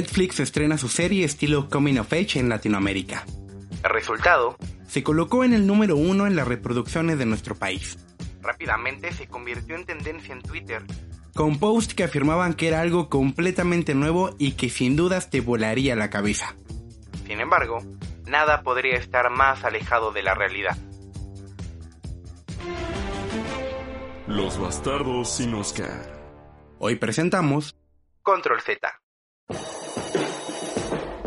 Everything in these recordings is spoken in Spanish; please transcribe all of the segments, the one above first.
Netflix estrena su serie estilo Coming of Age en Latinoamérica. El resultado se colocó en el número uno en las reproducciones de nuestro país. Rápidamente se convirtió en tendencia en Twitter, con posts que afirmaban que era algo completamente nuevo y que sin dudas te volaría la cabeza. Sin embargo, nada podría estar más alejado de la realidad. Los bastardos sin Oscar. Hoy presentamos Control Z.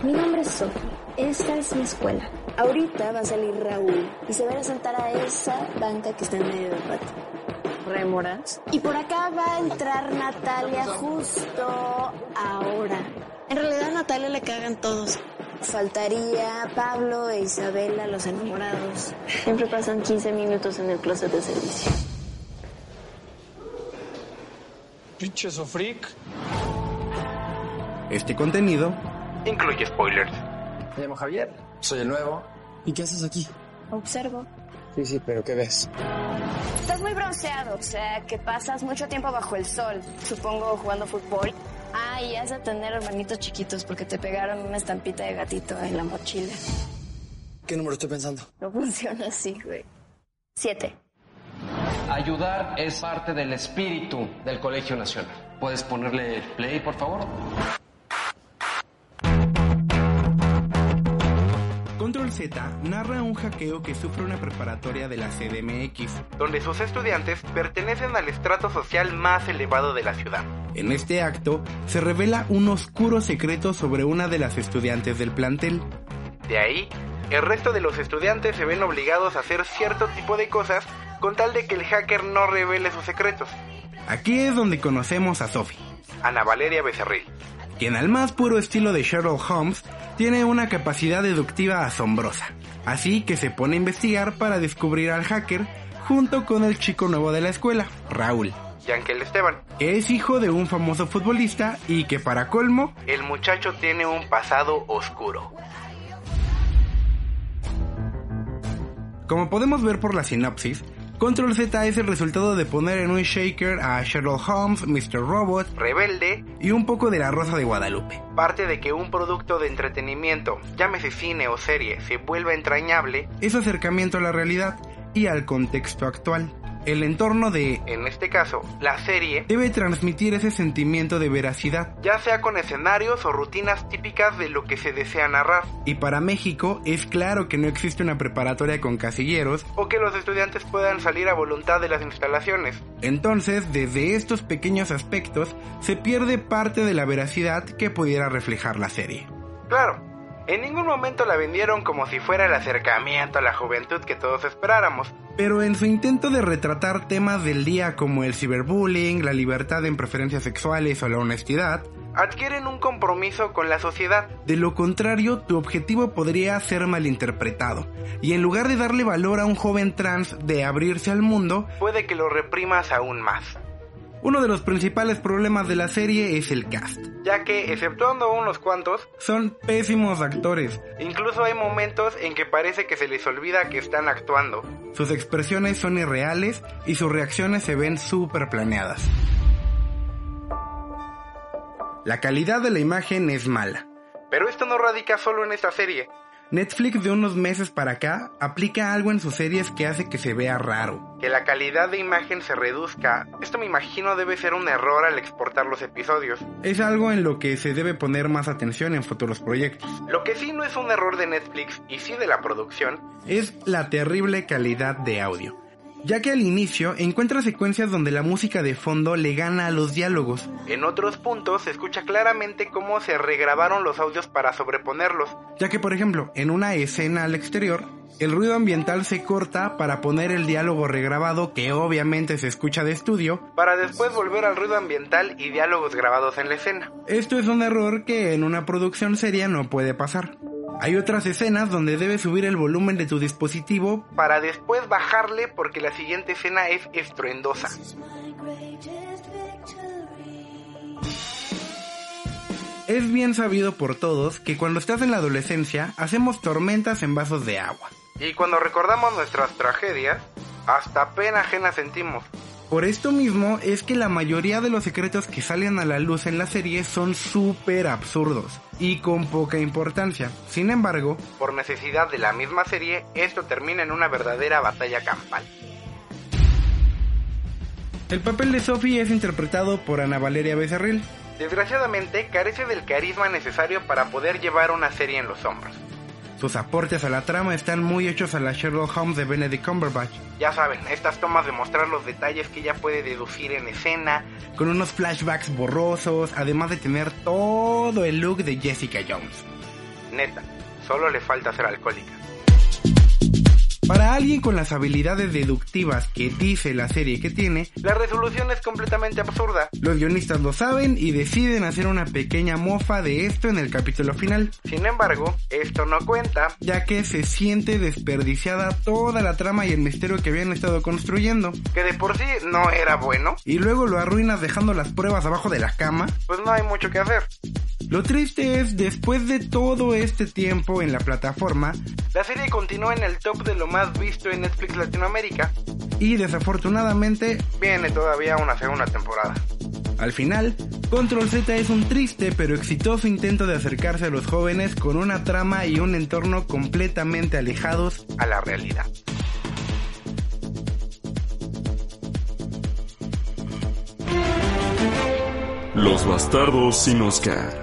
Mi nombre es Sophie. Esta es mi escuela. Ahorita va a salir Raúl y se va a sentar a esa banca que está en medio del patio. Remoras. Y por acá va a entrar Natalia justo ahora. En realidad a Natalia le cagan todos. Faltaría Pablo e Isabela, los enamorados. Siempre pasan 15 minutos en el closet de servicio. Pinche sofric. Este contenido incluye spoilers. Me llamo Javier, soy el nuevo. ¿Y qué haces aquí? Observo. Sí, sí, pero ¿qué ves? Estás muy bronceado, o sea, que pasas mucho tiempo bajo el sol. Supongo jugando fútbol. Ah, y has de tener hermanitos chiquitos porque te pegaron una estampita de gatito en la mochila. ¿Qué número estoy pensando? No funciona así, güey. Siete. Ayudar es parte del espíritu del Colegio Nacional. ¿Puedes ponerle play, por favor? Z narra un hackeo que sufre una preparatoria de la CDMX, donde sus estudiantes pertenecen al estrato social más elevado de la ciudad. En este acto se revela un oscuro secreto sobre una de las estudiantes del plantel. De ahí, el resto de los estudiantes se ven obligados a hacer cierto tipo de cosas con tal de que el hacker no revele sus secretos. Aquí es donde conocemos a Sophie, Ana Valeria Becerril, quien al más puro estilo de Sherlock Holmes tiene una capacidad deductiva asombrosa. Así que se pone a investigar para descubrir al hacker junto con el chico nuevo de la escuela, Raúl. Yankel Esteban, que es hijo de un famoso futbolista y que para colmo, el muchacho tiene un pasado oscuro. Como podemos ver por la sinopsis, Control Z es el resultado de poner en un shaker a Sherlock Holmes, Mr. Robot, Rebelde y un poco de la Rosa de Guadalupe. Parte de que un producto de entretenimiento, llámese cine o serie, se vuelva entrañable es acercamiento a la realidad y al contexto actual. El entorno de, en este caso, la serie, debe transmitir ese sentimiento de veracidad, ya sea con escenarios o rutinas típicas de lo que se desea narrar. Y para México es claro que no existe una preparatoria con casilleros o que los estudiantes puedan salir a voluntad de las instalaciones. Entonces, desde estos pequeños aspectos, se pierde parte de la veracidad que pudiera reflejar la serie. Claro, en ningún momento la vendieron como si fuera el acercamiento a la juventud que todos esperáramos, pero en su intento de retratar temas del día como el ciberbullying, la libertad en preferencias sexuales o la honestidad, adquieren un compromiso con la sociedad. De lo contrario, tu objetivo podría ser malinterpretado, y en lugar de darle valor a un joven trans de abrirse al mundo, puede que lo reprimas aún más. Uno de los principales problemas de la serie es el cast, ya que, exceptuando unos cuantos, son pésimos actores. Incluso hay momentos en que parece que se les olvida que están actuando. Sus expresiones son irreales y sus reacciones se ven súper planeadas. La calidad de la imagen es mala. Pero esto no radica solo en esta serie. Netflix de unos meses para acá aplica algo en sus series que hace que se vea raro. Que la calidad de imagen se reduzca. Esto me imagino debe ser un error al exportar los episodios. Es algo en lo que se debe poner más atención en futuros proyectos. Lo que sí no es un error de Netflix y sí de la producción es la terrible calidad de audio ya que al inicio encuentra secuencias donde la música de fondo le gana a los diálogos. En otros puntos se escucha claramente cómo se regrabaron los audios para sobreponerlos, ya que por ejemplo, en una escena al exterior, el ruido ambiental se corta para poner el diálogo regrabado que obviamente se escucha de estudio, para después volver al ruido ambiental y diálogos grabados en la escena. Esto es un error que en una producción seria no puede pasar. Hay otras escenas donde debes subir el volumen de tu dispositivo para después bajarle porque la siguiente escena es estruendosa. Es bien sabido por todos que cuando estás en la adolescencia hacemos tormentas en vasos de agua. Y cuando recordamos nuestras tragedias, hasta pena ajena sentimos. Por esto mismo es que la mayoría de los secretos que salen a la luz en la serie son súper absurdos y con poca importancia. Sin embargo, por necesidad de la misma serie, esto termina en una verdadera batalla campal. El papel de Sophie es interpretado por Ana Valeria Becerril. Desgraciadamente, carece del carisma necesario para poder llevar una serie en los hombros. Sus aportes a la trama están muy hechos a la Sherlock Holmes de Benedict Cumberbatch. Ya saben, estas tomas de mostrar los detalles que ella puede deducir en escena, con unos flashbacks borrosos, además de tener todo el look de Jessica Jones. Neta, solo le falta ser alcohólica. Para alguien con las habilidades deductivas que dice la serie que tiene, la resolución es completamente absurda. Los guionistas lo saben y deciden hacer una pequeña mofa de esto en el capítulo final. Sin embargo, esto no cuenta, ya que se siente desperdiciada toda la trama y el misterio que habían estado construyendo, que de por sí no era bueno, y luego lo arruinas dejando las pruebas abajo de la cama, pues no hay mucho que hacer. Lo triste es, después de todo este tiempo en la plataforma, la serie continúa en el top de lo más visto en Netflix Latinoamérica y desafortunadamente viene todavía una segunda temporada. Al final, Control Z es un triste pero exitoso intento de acercarse a los jóvenes con una trama y un entorno completamente alejados a la realidad. Los bastardos sin Oscar.